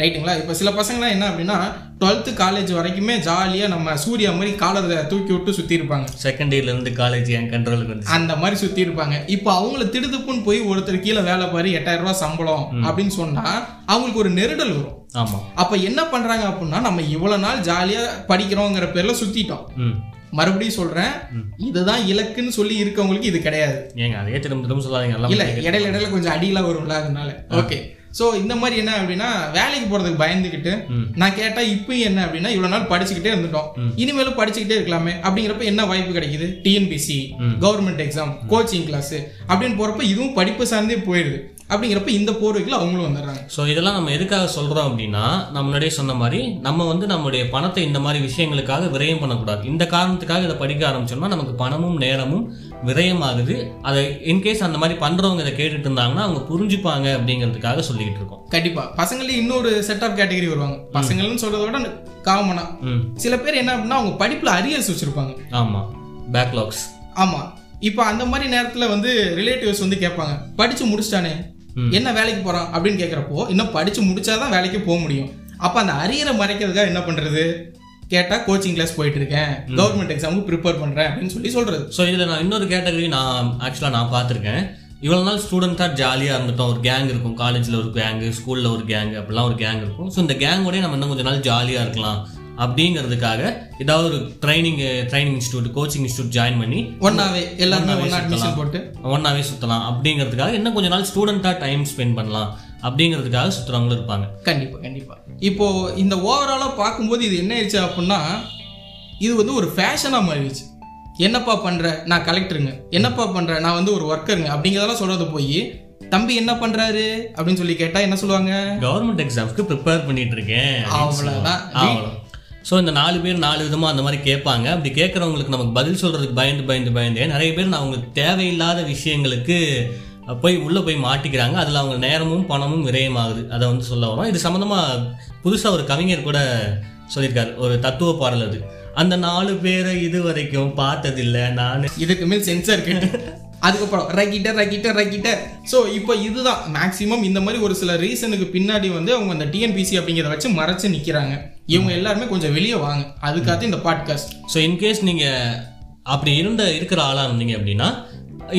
ரைட்டுங்களா? இப்போ சில பசங்களாம் என்ன அப்படின்னா டுவெல்த்து காலேஜ் வரைக்குமே ஜாலியா நம்ம சூர்யா மாதிரி காலரை தூக்கி விட்டு சுத்தி இருப்பாங்க. செகண்ட் இயர்ல இருந்து காலேஜ் என் கண்ட்ரோலுக்கு வந்து அந்த மாதிரி சுத்தி இருப்பாங்க. இப்போ அவங்கள திடுதுப்புன்னு போய் ஒருத்தர் கீழே வேலை பாரு எட்டாயிரம் ரூபாய் சம்பளம் அப்படின்னு சொன்னா அவங்களுக்கு ஒரு நெருடல் வரும். ஆமா. அப்ப என்ன பண்றாங்க அப்படின்னா நம்ம இவ்வளவு நாள் ஜாலியா படிக்கிறோங்கிற பேர்ல சுத்திட்டோம். மறுபடியும் சொல்றேன் இதுதான் இலக்குன்னு சொல்லி இருக்கவங்களுக்கு இது கிடையாது. ஏங்க அதே திரும்ப திரும்ப சொல்லாதீங்க இல்ல இடையில இடையில கொஞ்சம் அடியெல்லாம் வரும்ல அதனால. ஓகே. சோ இந்த மாதிரி என்ன அப்படின்னா வேலைக்கு போறதுக்கு பயந்துகிட்டு. நான் கேட்டா இப்பயும் என்ன அப்படின்னா இவ்வளவு நாள் படிச்சுக்கிட்டே இருந்துட்டோம். இனிமேலும் படிச்சுக்கிட்டே இருக்கலாமே அப்படிங்கிறப்ப என்ன வாய்ப்பு கிடைக்குது? TNPSC government exam coaching class அப்படின்னு போறப்ப இதுவும் படிப்பு சார்ந்தே போயிடுது. அப்படிங்கிறப்ப இந்த போர்வைக்குள்ள அவங்களும் வந்துடுறாங்க. ஸோ இதெல்லாம் நம்ம எதுக்காக சொல்றோம் அப்படின்னா நம்ம முன்னாடியே சொன்ன மாதிரி நம்ம வந்து நம்மளுடைய பணத்தை இந்த மாதிரி விஷயங்களுக்காக விரயம் பண்ணக்கூடாது. இந்த காரணத்துக்காக இதை படிக்க ஆரம்பிச்சோம்னா நமக்கு பணமும் நேரமும் விரயமாகுது. அதை இன்கேஸ் அந்த மாதிரி பண்றவங்க இதை கேட்டுட்டு இருந்தாங்கன்னா அவங்க புரிஞ்சுப்பாங்க அப்படிங்கிறதுக்காக சொல்லிக்கிட்டு இருக்கோம். கண்டிப்பா. பசங்களே இன்னொரு செட் ஆஃப் கேட்டகரி வருவாங்க. பசங்கள்னு சொல்றத விட காமனா சில பேர் என்ன அப்படின்னா அவங்க படிப்புல அரியர்ஸ் வச்சிருப்பாங்க. ஆமா. பேக்லாக்ஸ் ஆமா. இப்போ அந்த மாதிரி நேரத்துல வந்து ரிலேட்டிவ்ஸ் வந்து கேட்பாங்க. படிச்சு முடிச்சிட்டானே. என்ன வேலைக்கு போறான் அப்படின்னு கேக்குறப்போ இன்னும் படிச்சு முடிச்சாதான் வேலைக்கு போக முடியும். அப்ப அந்த அரியரை மறைக்கிறதுக்காக என்ன பண்றது? கேட்டா கோச்சிங் கிளாஸ் போயிட்டு இருக்கேன். கவர்மெண்ட் எக்ஸாமுக்கு ப்ரிப்பேர் பண்றேன் அப்படின்னு சொல்லி சொல்றது. ஸோ இதில் நான் இன்னொரு கேட்டகரி நான் ஆக்சுவலாக நான் பார்த்துருக்கேன். இவ்வளோ நாள் ஸ்டூடெண்ட்டாக ஜாலியாக இருந்துட்டோம். ஒரு கேங் இருக்கும். காலேஜில் ஒரு கேங்கு ஸ்கூலில் ஒரு கேங் அப்படிலாம் ஒரு கேங் இருக்கும். ஸோ இந்த கேங்கோடய நம்ம இன்னும் கொஞ்ச நாள் ஜாலியாக இருக்கலாம். அப்படிங்கிறதுக்காக ஏதாவது ஒரு training training institute coaching institute join பண்ணி ஒன்னாவே எல்லாருமே ஒன்னா போட்டு. ஒன்றாவே சுற்றலாம் அப்படிங்கிறதுக்காக இன்னும் கொஞ்ச நாள் ஸ்டூடெண்ட்டாக டைம் ஸ்பெண்ட் பண்ணலாம். அப்படிங்கிறதுக்காக சுற்றுறவங்களும் இருப்பாங்க. கண்டிப்பா கண்டிப்பா. இப்போ இந்த ஓவராலா பார்க்கும்போது இது என்ன ஆயிடுச்சு அப்படின்னா இது வந்து ஒரு ஃபேஷனா மாறிடுச்சு. என்னப்பா பண்ற? நான் கலெக்டருங்க. என்னப்பா பண்ற? நான் வந்து ஒரு ஒர்க்கருங்க அப்படிங்கிறதெல்லாம் சொல்றது போய் தம்பி என்ன பண்றாரு? அப்படின்னு சொல்லி கேட்டா என்ன சொல்லுவாங்க? கவர்மெண்ட் எக்ஸாம்ஸ்க்கு ப்ரிப்பேர் பண்ணிட்டு இருக்கேன் அவ்வளவுதான். அவ்வளோ ஸோ இந்த நாலு பேர் நாலு விதமாக அந்த மாதிரி கேட்பாங்க. அப்படி கேட்குறவங்களுக்கு நமக்கு பதில் சொல்கிறதுக்கு பயந்து பயந்து பயந்து. நிறைய பேர் நான் அவங்களுக்கு தேவையில்லாத விஷயங்களுக்கு போய் உள்ளே போய் மாட்டிக்கிறாங்க. அதில் அவங்க நேரமும் பணமும் விரயமாகுது. அதை வந்து சொல்ல வரோம். இது சம்மந்தமாக புதுசாக ஒரு கவிஞர் கூட சொல்லியிருக்காரு. ஒரு தத்துவ பாடல் அது. அந்த நாலு பேரை இது வரைக்கும் பார்த்ததில்லை. நான் இதுக்கு மேல் சென்சார் கேட்டு அதுக்கப்புறம் ரக்கிட்ட ரக்கிட்ட ரக்கிட்ட ஸோ இப்போ இதுதான். மேக்ஸிமம் இந்த மாதிரி ஒரு சில ரீசனுக்கு பின்னாடி வந்து அவங்க அந்த டிஎன்பிசி அப்படிங்கிறத வச்சு மறைச்சு நிக்கிறாங்க. இவங்க எல்லாருமே கொஞ்சம் வெளியே வாங்க. அதுக்காக இந்த பாட்காஸ்ட் ஸோ இன்கேஸ் நீங்கள் அப்படி இருந்த இருக்கிற ஆளாக இருந்தீங்க அப்படின்னா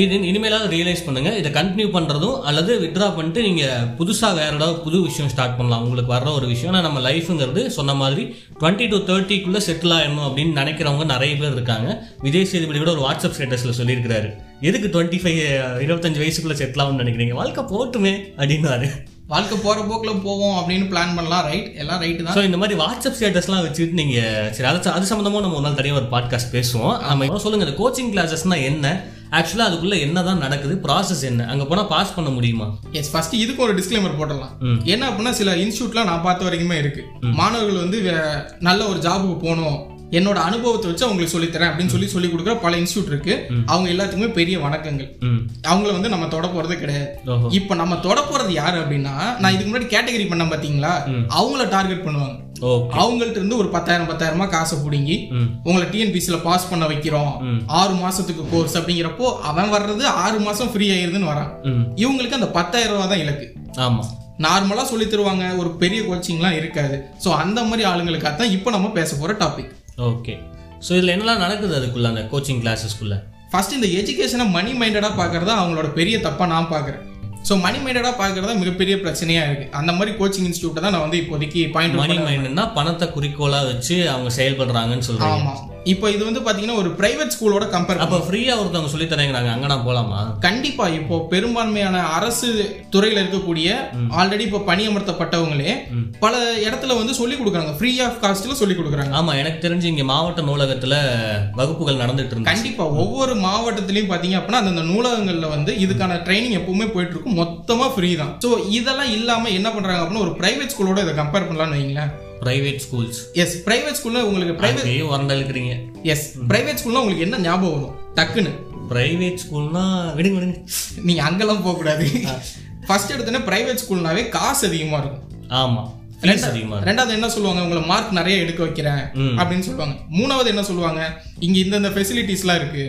இது இனிமேலாவது ரியலைஸ் பண்ணுங்க. இதை கண்டினியூ பண்ணுறதும் அல்லது வித்ரா பண்ணிட்டு நீங்கள் புதுசாக வேற ஏதாவது புது விஷயம் ஸ்டார்ட் பண்ணலாம். உங்களுக்கு வர்ற ஒரு விஷயம். ஆனால் நம்ம லைஃபுங்கிறது சொன்ன மாதிரி டுவெண்ட்டி டு தேர்ட்டிக்குள்ளே செட்டில் ஆயிடணும் அப்படின்னு நினைக்கிறவங்க நிறைய பேர் இருக்காங்க. விஜய் சேதுபதி கூட ஒரு வாட்ஸ்அப் ஸ்டேட்டஸில் சொல்லியிருக்கிறாரு. எதுக்கு டுவெண்ட்டி ஃபைவ் இருபத்தஞ்சு வயசுக்குள்ளே செட்டில் நினைக்கிறீங்க? வாழ்க்கை போட்டுமே அப்படின்னாரு. வாழ்க்கை போற போக்குல போவோம் அப்படின்னு பிளான் பண்ணலாம் ரைட் எல்லாம் ரைட் தான். ஸோ இந்த மாதிரி வாட்ஸ்அப் ஸ்டேட்டஸ்லாம் வச்சுட்டு நீங்க சரி அது அது சம்மந்தமாக நம்ம ஒரு நாள் தனியாக ஒரு பாட்காஸ்ட் பேசுவோம். நம்ம இப்போ சொல்லுங்க இந்த கோச்சிங் கிளாஸஸ்னா என்ன? ஆக்சுவலாக அதுக்குள்ள என்னதான் நடக்குது? ப்ராசஸ் என்ன? அங்கே போனால் பாஸ் பண்ண முடியுமா? எஸ் ஃபர்ஸ்ட் இதுக்கு ஒரு டிஸ்க்ளைமர் போடலாம் என்ன அப்படின்னா சில இன்ஸ்டியூட்லாம் நான் பார்த்த வரைக்குமே இருக்கு. மாணவர்கள் வந்து நல்ல ஒரு ஜாபுக்கு போகணும். என்னோட அனுபவத்தை வச்சு அவங்களுக்கு சொல்லித் தரேன் அப்படின்னு சொல்லி சொல்லி கொடுக்குற பல இன்ஸ்டியூட் இருக்கு. அவங்க எல்லாத்துக்குமே பெரிய வணக்கங்கள். அவங்கள வந்து நம்ம தொட போறது கிடையாது. இப்ப நம்ம தொட போறது யாரு அப்படின்னா நான் இதுக்கு முன்னாடி கேட்டகரி பண்ண பாத்தீங்களா? அவங்கள டார்கெட் பண்ணுவாங்க. அவங்கள்ட்ட இருந்து ஒரு பத்தாயிரம் பத்தாயிரமா காசை புடுங்கி உங்களை டிஎன்பிசில பாஸ் பண்ண வைக்கிறோம். ஆறு மாசத்துக்கு கோர்ஸ் அப்படிங்கிறப்போ அவன் வர்றது ஆறு மாசம் ஃப்ரீ ஆயிருதுன்னு வரான். இவங்களுக்கு அந்த பத்தாயிரம் ரூபாய் தான் இலக்கு. ஆமாம் நார்மலாக சொல்லி தருவாங்க. ஒரு பெரிய கோச்சிங்லாம் இருக்காது. ஸோ அந்த மாதிரி ஆளுங்களுக்காக தான் இப்போ நம்ம பேச போகிற டாபிக் ஓகே ஸோ இதில் என்னெல்லாம் நடக்குது அதுக்குள்ள அந்த கோச்சிங் கிளாஸஸ்க்குள்ள ஃபர்ஸ்ட் இந்த எஜுகேஷனை மணி மைண்டடாக பார்க்குறதா அவங்களோட பெரிய தப்பாக நான் பார்க்குறேன். ஸோ மணி மைண்டடாக பார்க்குறதா மிகப்பெரிய பிரச்சனையாக இருக்குது அந்த மாதிரி கோச்சிங் இன்ஸ்டியூட்டை தான் நான் வந்து இப்போதைக்கு பாயிண்ட் மணி மைண்ட்னா பணத்தை குறிக்கோளா வச்சு அவங்க செயல்படுறாங்கன்னு சொல்றாங்க. ஆமாம் இப்போ இது வந்து பார்த்தீங்கன்னா ஒரு பிரைவேட் ஸ்கூலோட கம்பேர் அப்ப ஃப்ரீயா ஒருத்தவங்க சொல்லி தரேங்கிறாங்க அங்க நான் போலாமா? கண்டிப்பா இப்போ பெரும்பான்மையான அரசு துறையில இருக்கக்கூடிய ஆல்ரெடி இப்போ பணியமர்த்தப்பட்டவங்களே. பல இடத்துல வந்து சொல்லி கொடுக்குறாங்க. ஃப்ரீ ஆஃப் காஸ்ட்ல சொல்லி கொடுக்குறாங்க. ஆமா எனக்கு தெரிஞ்சு இங்க மாவட்ட நூலகத்துல வகுப்புகள் நடந்துட்டு இருந்துச்சு. கண்டிப்பா ஒவ்வொரு மாவட்டத்திலயும் பாத்தீங்க அப்படின்னா அந்தந்த நூலகங்கள்ல வந்து இதுக்கான ட்ரைனிங் எப்பவுமே போயிட்டு இருக்கும் மொத்தமா ஃப்ரீ தான். ஸோ இதெல்லாம் இல்லாம என்ன பண்றாங்க அப்படின்னா ஒரு பிரைவேட் ஸ்கூலோட இதை கம்பேர் பண்ணலாம்னு வைங்களேன். பிரைவேட் ஸ்கூல்ஸ் எஸ் பிரைவேட் ஸ்கூல்ல உங்களுக்கு பிரைவேட் உரண்டழுக்கிறீங்க எஸ் பிரைவேட் ஸ்கூல்ல உங்களுக்கு என்ன ஞாபகம் வரும்? டக்குன்னு. பிரைவேட் ஸ்கூல்னா விடுங்க விடுங்க. நீங்க அங்கெல்லாம் போக கூடாது ஃபர்ஸ்ட் எடுத்தோன்னே பிரைவேட் ஸ்கூல்னாவே காசு அதிகமா இருக்கும். ஆமா. ரெண்டாவது என்ன சொல்லுவாங்க? உங்களை மார்க் நிறைய எடுக்க வைக்கிறேன். அப்படின்னு சொல்லுவாங்க. மூணாவது என்ன சொல்லுவாங்க? இங்க இந்தந்த ஃபெசிலிட்டிஸ்லாம் இருக்கு.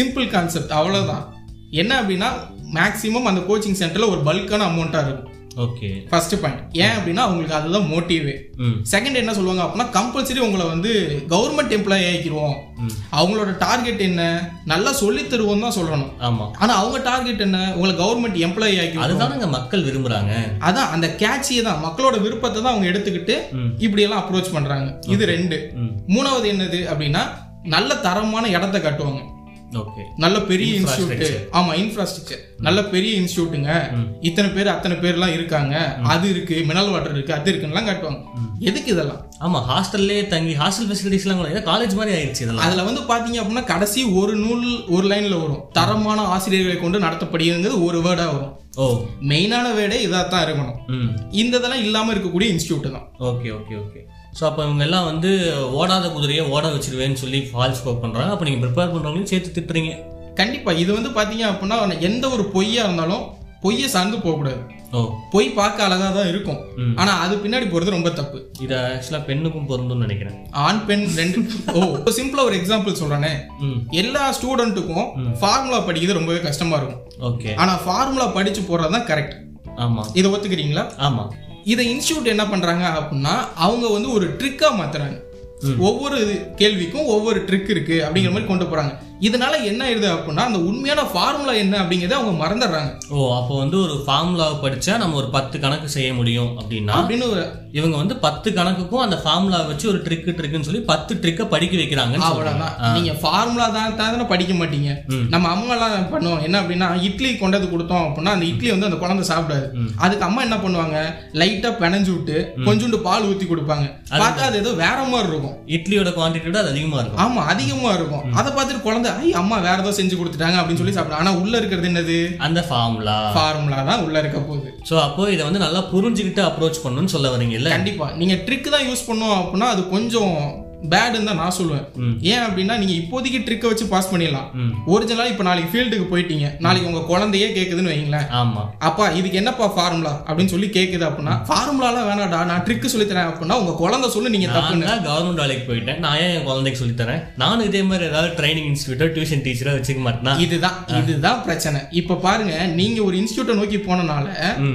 சிம்பிள் கான்செப்ட் அவ்வளவுதான். என்ன அப்படின்னா மேக்ஸிமம் அந்த கோச்சிங் சென்டர்ல ஒரு பல்கான அமௌண்ட்டா இருக்கும். ஓகே ஃபர்ஸ்ட் பாயிண்ட் ஏன் அப்படின்னா அவங்களுக்கு அதுதான் மோட்டிவே செகண்ட் என்ன சொல்லுவாங்க அப்படின்னா கம்பல்சரி உங்களை வந்து கவர்மெண்ட் எம்ப்ளாயி ஆக்கிடுவோம். அவங்களோட டார்கெட் என்ன? நல்லா சொல்லி தருவோம் தான் சொல்லணும். ஆமா. ஆனா அவங்க டார்கெட் என்ன? உங்களை கவர்மெண்ட் எம்ப்ளாயி ஆக்கி அதுதானங்க மக்கள் விரும்புறாங்க. அதான் அந்த கேட்சியை தான். மக்களோட விருப்பத்தை தான் அவங்க எடுத்துக்கிட்டு. இப்படி எல்லாம் அப்ரோச் பண்றாங்க. இது ரெண்டு. மூணாவது என்னது அப்படின்னா நல்ல தரமான இடத்த காட்டுவாங்க. நல்ல பெரிய இன்ஸ்டியூட் ஆமா இன்ஃப்ராஸ்ட்ரக்சர் நல்ல பெரிய இன்ஸ்டியூட்டுங்க இத்தனை பேர் அத்தனை பேர்லாம் இருக்காங்க. அது இருக்கு மினரல் வாட்டர் இருக்கு அது இருக்குன்னுலாம் காட்டுவாங்க. எதுக்கு இதெல்லாம்? ஆமா ஹாஸ்டல்லே தங்கி ஹாஸ்டல் ஃபெசிலிட்டிஸ்லாம் கூட காலேஜ் மாதிரி ஆயிடுச்சு இதெல்லாம். அதுல வந்து பாத்தீங்க அப்படின்னா கடைசி ஒரு நூல் ஒரு லைன்ல வரும். தரமான ஆசிரியர்களை கொண்டு நடத்தப்படுகிறது ஒரு வேர்டா வரும். ஓ. மெயினான வேர்டே இதா தான் இருக்கணும். இந்த இதெல்லாம் இல்லாம இருக்கக்கூடிய இன்ஸ்டியூட் தான். ஓகே ஓகே ஓகே ஸோ அப்போ இவங்க எல்லாம் வந்து ஓடாத குதிரையை ஓட வச்சிருவேன்னு சொல்லி ஃபால்ஸ் ஸ்கோப் பண்ணுறாங்க அப்போ நீங்கள் ப்ரிப்பேர் பண்ணுறவங்களையும் சேர்த்து திட்டுறீங்க. கண்டிப்பா. இது வந்து பாத்தீங்க அப்படின்னா எந்த ஒரு பொய்யா இருந்தாலும் பொய்யை சார்ந்து போகக்கூடாது ஓ. பொய் பார்க்க அழகா தான் இருக்கும். ம். ஆனா அது பின்னாடி போறது ரொம்ப தப்பு. இது ஆக்சுவலாக பெண்ணுக்கும் பொருந்தும்னு நினைக்கிறேன். ஆண் பெண் ரெண்டு ஓ. சிம்பிளா ஒரு எக்ஸாம்பிள் சொல்றேனே. ம். எல்லா ஸ்டூடெண்ட்டுக்கும் ஃபார்முலா படிக்கிறது ரொம்பவே கஷ்டமா இருக்கும். ஓகே. ஆனா ஃபார்முலா படிச்சு போறது தான் கரெக்ட் ஆமாம் இதை ஒத்துக்கிறீங்களா? ஆமாம் இதை இன்ஸ்டியூட் என்ன பண்றாங்க அப்படின்னா அவங்க வந்து ஒரு ட்ரிக்கா மாத்துறாங்க. ஒவ்வொரு கேள்விக்கும் ஒவ்வொரு ட்ரிக் இருக்கு அப்படிங்கிற மாதிரி கொண்டு போறாங்க. இதனால என்ன ஆயிடுது அப்படின்னா அந்த உண்மையான ஃபார்முலா என்ன அப்படிங்கறத அவங்க மறந்துடுறாங்க. ஓ அப்போ வந்து ஒரு ஃபார்முலாவை படிச்சா நம்ம ஒரு பத்து கணக்கு செய்ய முடியும் அப்படின்னா அப்படின்னு ஒரு இவங்க வந்து பத்து கணக்குக்கும் அந்த ஃபார்முலா வச்சு ஒரு ட்ரிக்கு ட்ரிக்குன்னு சொல்லி பத்து ட்ரிக்கை படிக்க வைக்கிறாங்கன்னு சொல்றாங்க. அவ்வளவுதான். நீங்க ஃபார்முலா தான் தானே படிக்க மாட்டீங்க. நம்ம அம்மா எல்லாம் பண்ணுவோம். என்ன அப்படின்னா இட்லி கொண்டது கொடுத்தோம் அப்படின்னா அந்த இட்லி வந்து அந்த குழந்தை சாப்பிடாது. அதுக்கு அம்மா என்ன பண்ணுவாங்க? லைட்டா பிணைஞ்சு விட்டு கொஞ்சோண்டு பால் ஊத்தி கொடுப்பாங்க. பார்த்தா அது ஏதோ வேற மாதிரி இருக்கும். இட்லியோட குவான்டிட்டி விட அது அதிகமாக இருக்கும். ஆமா அதிகமா இருக்கும். அதை பார்த்துட்டு குழந்தை ஐ அம்மா வேற ஏதோ செஞ்சு கொடுத்துட்டாங்க அப்படின்னு சொல்லி சாப்பிடும் ஆனா உள்ள இருக்கிறது என்னது? அந்த ஃபார்முலா ஃபார்முலா தான் உள்ள இருக்க போகுது. ஸோ அப்போ இதை வந்து நல்லா புரிஞ்சுக்கிட்டு அப்ரோச் பண்ணணும்னு சொல்ல வரீங்கல்ல கண்டிப்பா. நீங்க ட்ரிக் தான் யூஸ் பண்ணோம் அப்படின்னா அது கொஞ்சம் பேடுன்னு தான் நான் சொல்லுவேன். ஏன் அப்படின்னா நீங்க இப்போதைக்கு ட்ரிக்கை வச்சு பாஸ் பண்ணிடலாம். ஒரிஜினலா இப்ப நாளைக்கு ஃபீல்டுக்கு போயிட்டீங்க. நாளைக்கு உங்க குழந்தையே கேக்குதுன்னு வைங்களேன் ஆமாம் அப்பா இதுக்கு என்னப்பா ஃபார்முலா அப்படின்னு சொல்லி கேக்குது அப்படின்னா ஃபார்முலாலாம் வேணாடா நான் ட்ரிக் சொல்லி தரேன் அப்படின்னா உங்க குழந்தை சொல்லு நீங்க தப்பு நான் தான் கவர்மெண்ட் வேலைக்கு போயிட்டேன். நான் ஏன் என் குழந்தைக்கு சொல்லித் தரேன்? நானும் இதே மாதிரி ஏதாவது ட்ரைனிங் இன்ஸ்டியூட்டோ டியூஷன் டீச்சரோ வச்சுக்க மாட்டேனா? இதுதான் இதுதான் பிரச்சனை. இப்ப பாருங்க நீங்க ஒரு இன்ஸ்டியூட்டை நோக்கி போனனால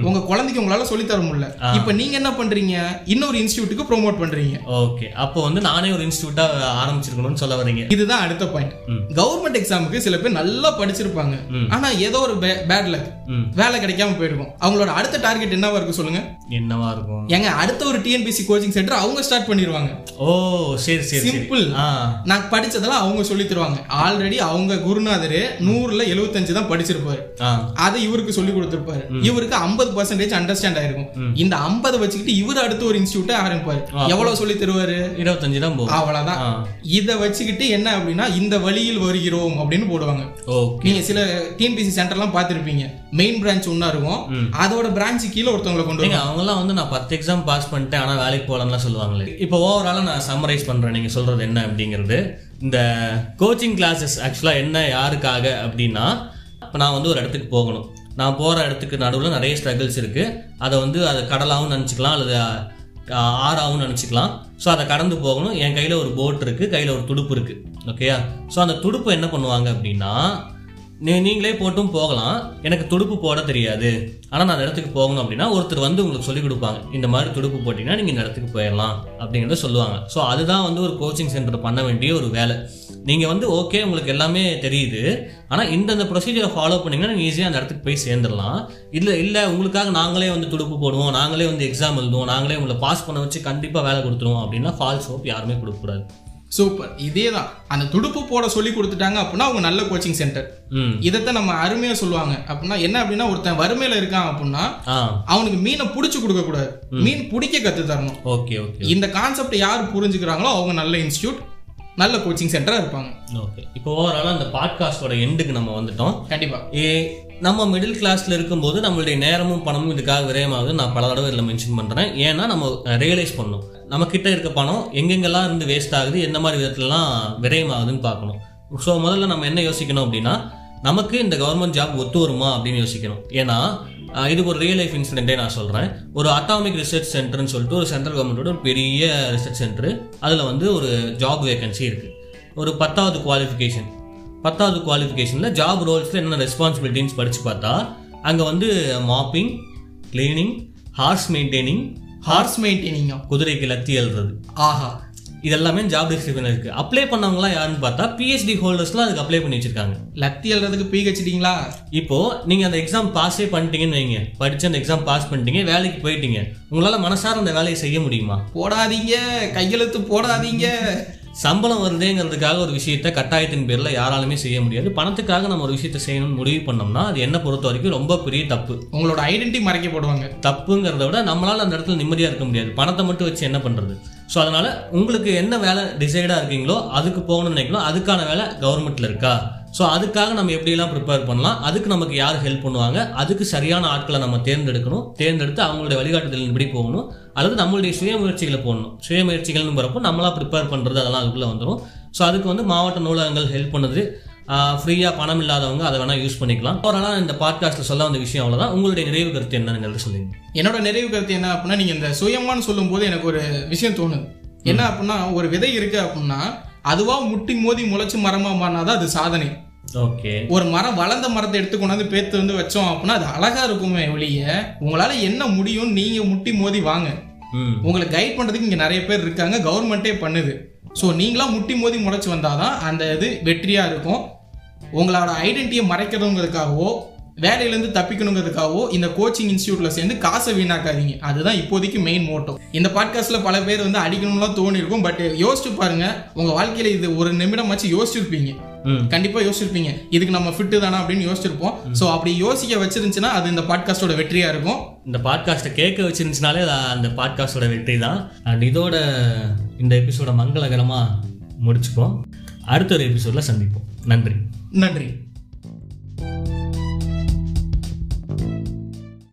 உங்க குழந்தைக்கு உங்களால சொல்லி தர முடியல. இப்ப நீங்க என்ன பண்றீங்க? இன்னொரு இன்ஸ்டியூட்டுக்கு ப்ரோமோட் பண்றீங்க. ஓகே. அப்போ வந்து நானே ஒரு இன்ஸ்டியூட்டா ஆரம்பிச்சிருக்கணும்னு சொல்ல வரீங்க இதுதான் அடுத்த பாயிண்ட். கவர்மெண்ட் எக்ஸாமுக்கு சில பேர் நல்லா படிச்சிருப்பாங்க. ஆனா ஏதோ ஒரு பேட் லக் வேலை கிடைக்காம போயிருக்கும். அவங்களோட அடுத்த டார்கெட் என்னவா இருக்கு சொல்லுங்க. என்னவா இருக்கும்? ஏங்க அடுத்த ஒரு டிஎன்பிசி கோச்சிங் சென்டர் அவங்க ஸ்டார்ட் பண்ணிடுவாங்க ஓ சரி சரி சிம்பிள் நான் படிச்சதெல்லாம் அவங்க சொல்லி தருவாங்க. ஆல்ரெடி அவங்க குருநாதர் நூறுல எழுபத்தஞ்சு தான் படிச்சிருப்பாரு. அதை இவருக்கு சொல்லி கொடுத்திருப்பாரு. இவருக்கு ஐம்பது பர்சன்டேஜ் அண்டர்ஸ்டாண்ட் ஆயிருக்கும். இந்த ஐம்பதை வச்சுக்கிட்டு இவர் அடுத்து ஒரு இன்ஸ்டியூட்டை ஆரம்பிப்பாரு. எவ்வளவு சொல்லி தருவாரு? இருபத்தஞ்சு தான் போகும். அவ்வளவுதான். ஆ. இத வச்சுக்கிட்டு என்ன அப்படின்னா இந்த வழியில் வருகிறோம் அப்படின்னு போடுவாங்க. நீங்க சில டிஎன்பிசி சென்டர்லாம் பார்த்திருப்பீங்க. மெயின் பிரான்ச் ஒண்ணா இருக்கும். அதோட பிரான்ச் கீழே ஒருத்தவங்களை கொண்டு நீங்க அவங்கலாம் வந்து நான் பத்து எக்ஸாம் பாஸ் பண்ணிட்டேன் ஆனா வேலைக்கு போகலாம்லாம் சொல்லுவாங்களே. இப்போ ஓவராலாக நான் சம்மரைஸ் பண்றேன். நீங்க சொல்றது என்ன அப்படிங்கிறது. இந்த கோச்சிங் கிளாஸஸ் ஆக்சுவலா என்ன யாருக்காக அப்படின்னா இப்போ நான் வந்து ஒரு இடத்துக்கு போகணும். நான் போற இடத்துக்கு நடுவில் நிறைய ஸ்ட்ரகிள்ஸ் இருக்கு. அதை வந்து அதை கடலாகவும் நினச்சிக்கலாம் அல்லது ஆறாகவும் நினச்சிக்கலாம். ஸோ அதை கடந்து போகணும். என் கையில் ஒரு போட் இருக்குது கையில் ஒரு துடுப்பு இருக்குது ஓகேயா ஸோ அந்த துடுப்பு என்ன பண்ணுவாங்க அப்படின்னா நீ- நீங்களே போட்டும் போகலாம். எனக்கு துடுப்பு போட தெரியாது. ஆனால் நான் அந்த இடத்துக்கு போகணும் அப்படின்னா ஒருத்தர் வந்து உங்களுக்கு சொல்லிக் கொடுப்பாங்க. இந்த மாதிரி துடுப்பு போட்டிங்கன்னா நீங்கள் இந்த இடத்துக்கு போயிடலாம் அப்படிங்கிறத சொல்லுவாங்க. ஸோ அதுதான் வந்து ஒரு கோச்சிங் சென்டர் பண்ண வேண்டிய ஒரு வேலை. நீங்கள் வந்து ஓகே உங்களுக்கு எல்லாமே தெரியுது. ஆனால் இந்தந்த ப்ரொசீஜரை ஃபாலோ பண்ணீங்கன்னா நீங்கள் ஈஸியாக அந்த இடத்துக்கு போய் சேர்ந்துடலாம். இல்லை இல்லை உங்களுக்காக நாங்களே வந்து துடுப்பு போடுவோம் நாங்களே வந்து எக்ஸாம் எழுதுவோம் நாங்களே உங்களை பாஸ் பண்ண வச்சு கண்டிப்பாக வேலை கொடுத்துருவோம் அப்படின்னா ஃபால்ஸ் ஹோப் யாருமே கொடுக்கக்கூடாது. சூப்பர் இதே தான் அந்த துடுப்பு போட சொல்லி கொடுத்துட்டாங்க அப்படின்னா அவங்க நல்ல கோச்சிங் சென்டர் இதைத்தான் நம்ம அருமையா சொல்லுவாங்க. அப்படின்னா என்ன அப்படின்னா ஒருத்தன் வறுமையில இருக்கான் அப்படின்னா அவனுக்கு மீனை பிடிச்சு கொடுக்க கூடாது மீன் பிடிக்க கத்து தரணும். ஓகே ஓகே இந்த கான்செப்ட் யார் புரிஞ்சுக்கிறாங்களோ அவங்க நல்ல இன்ஸ்டியூட் நல்ல கோச்சிங் சென்டரா இருப்பாங்க. ஓகே இப்போ ஓவராலாக அந்த பாட்காஸ்டோட எண்டுக்கு நம்ம வந்துட்டோம். கண்டிப்பா. ஏ நம்ம மிடில் கிளாஸ்ல இருக்கும்போது நம்மளுடைய நேரமும் பணமும் இதுக்காக விரயமாகுது. நான் பல தடவை இதில் மென்ஷன் பண்ணுறேன் ஏன்னா நம்ம ரியலைஸ் பண்ணணும். நம்ம கிட்ட இருக்க பணம் எங்கெங்கெல்லாம் இருந்து வேஸ்ட் ஆகுது எந்த மாதிரி விதத்துலலாம் விரயமாகுதுன்னு பார்க்கணும். ஸோ முதல்ல நம்ம என்ன யோசிக்கணும் அப்படின்னா நமக்கு இந்த கவர்மெண்ட் ஜாப் ஒத்து வருமா அப்படின்னு யோசிக்கணும். ஏன்னா இதுக்கு ஒரு ரியல் லைஃப் இன்சிடென்ட்டே நான் சொல்கிறேன் ஒரு அட்டாமிக் ரிசர்ச் சென்டர்னு சொல்லிட்டு ஒரு சென்ட்ரல் கவர்மெண்ட்டோட ஒரு பெரிய ரிசர்ச் சென்டர் அதில் வந்து ஒரு ஜாப் வேகன்சி இருக்குது ஒரு பத்தாவது குவாலிஃபிகேஷன் பத்தாவது குவாலிஃபிகேஷனில் ஜாப் ரோல்ஸில் என்னென்ன ரெஸ்பான்சிபிலிட்டின்னு படித்து பார்த்தா அங்கே வந்து mopping cleaning horse maintaining horse maintaining குதிரைக்கு லத்தி எழுதுறது ஆஹா. இதெல்லாமே ஜாப் டிஸ்கிரிப்ஷன் இருக்குது அப்ளை பண்ணவங்களாம் யாருன்னு பார்த்தா பிஹெச்டி ஹோல்டர்ஸ்லாம் அதுக்கு அப்ளை பண்ணி வச்சிருக்காங்க. லத்தி எழுறதுக்கு பிஹெச்டிங்களா இப்போ நீங்க அந்த எக்ஸாம் பாஸே பண்ணிட்டீங்கன்னு வைங்க. படிச்சு அந்த எக்ஸாம் பாஸ் பண்ணிட்டீங்க வேலைக்கு போயிட்டீங்க. உங்களால மனசார அந்த வேலையை செய்ய முடியுமா? போடாதீங்க கையெழுத்து போடாதீங்க. சம்பளம் வருதேங்கிறதுக்காக ஒரு விஷயத்த கட்டாயத்தின் பேர்ல யாராலுமே செய்ய முடியாது. பணத்துக்காக நம்ம ஒரு விஷயத்த செய்யணும்னு முடிவு பண்ணோம்னா அது என்ன பொறுத்த வரைக்கும் ரொம்ப பெரிய தப்பு. உங்களோட ஐடென்டி மறைக்கப்படுவாங்க. தப்புங்கிறத விட நம்மளால அந்த இடத்துல நிம்மதியா இருக்க முடியாது. பணத்தை மட்டும் வச்சு என்ன பண்றது? ஸோ அதனால உங்களுக்கு என்ன வேலை டிசைடா இருக்கீங்களோ அதுக்கு போகணும்னு நினைக்கணும். அதுக்கான வேலை கவர்மெண்ட்ல இருக்கா? ஸோ அதுக்காக நம்ம எப்படியெல்லாம் ப்ரிப்பேர் பண்ணலாம்? அதுக்கு நமக்கு யார் ஹெல்ப் பண்ணுவாங்க? அதுக்கு சரியான ஆட்களை நம்ம தேர்ந்தெடுக்கணும். தேர்ந்தெடுத்து அவங்களுடைய வழிகாட்டுதலின் படி போகணும். அல்லது நம்மளுடைய சுய முயற்சிகளை போடணும். சுய முயற்சிகள்னு போகிறப்போ நம்மளா ப்ரிப்பேர் பண்ணுறது அதெல்லாம் அதுக்குள்ளே வந்துடும் ஸோ அதுக்கு வந்து மாவட்ட நூலகங்கள் ஹெல்ப் பண்ணுது. ஃப்ரீயாக பணம் இல்லாதவங்க அதை வேணால் யூஸ் பண்ணிக்கலாம். ஓரளவு இந்த பாட்காஸ்ட்டில் சொல்ல வந்த விஷயம் அவ்வளோதான் உங்களுடைய நிறைவு கருத்து என்னன்னு சொல்லுங்க. என்னோட நிறைவு கருத்து என்ன அப்படின்னா நீங்க இந்த சுயமான்னு சொல்லும்போது எனக்கு ஒரு விஷயம் தோணுது. என்ன அப்படின்னா ஒரு விதை இருக்கு அப்படின்னா அதுவா முட்டி மோதி முளைச்சு மரமா மாறினாதான் அது சாதனை. ஓகே. ஒரு மரம் வளர்ந்த மரத்தை எடுத்து கொண்டாந்து பேத்து வந்து வச்சோம் அப்படின்னா அது அழகா இருக்குமே ஒழிய உங்களால என்ன முடியும் நீங்க முட்டி மோதி வாங்க. உங்களை கைட் பண்றதுக்கு இங்க நிறைய பேர் இருக்காங்க கவர்மெண்ட்டே பண்ணுது. ஸோ நீங்களா முட்டி மோதி முளைச்சு வந்தாதான் அந்த இது வெற்றியா இருக்கும். உங்களோட ஐடென்டிட்டியை மறைக்கிறதுங்கிறதுக்காகவோ வேலையிலேருந்து தப்பிக்கணுங்கிறதுக்காகவோ இந்த கோச்சிங் இன்ஸ்டியூட்ல சேர்ந்து காசை வீணாக்காதீங்க. அதுதான் இப்போதைக்கு மெயின் மோட்டோ இந்த பாட்காஸ்ட்ல பல பேர் வந்து அடிக்கணும்லாம் தோணி இருக்கும் பட் யோசிச்சு பாருங்க உங்க வாழ்க்கையில இது ஒரு நிமிடமாச்சு யோசிச்சிருப்பீங்க. ம். கண்டிப்பா யோசிச்சிருப்பீங்க. இதுக்கு நம்ம ஃபிட்டு தானா அப்படின்னு யோசிச்சிருப்போம். ஸோ அப்படி யோசிக்க வச்சிருந்துச்சுன்னா அது இந்த பாட்காஸ்டோட வெற்றியா இருக்கும். இந்த பாட்காஸ்ட்டை கேட்க வச்சிருந்துச்சுனாலே அந்த பாட்காஸ்டோட வெற்றி தான். அண்ட் இதோட இந்த எபிசோட மங்களகரமாக முடிச்சுப்போம். அடுத்த ஒரு எபிசோடில் சந்திப்போம். நன்றி. நன்றி.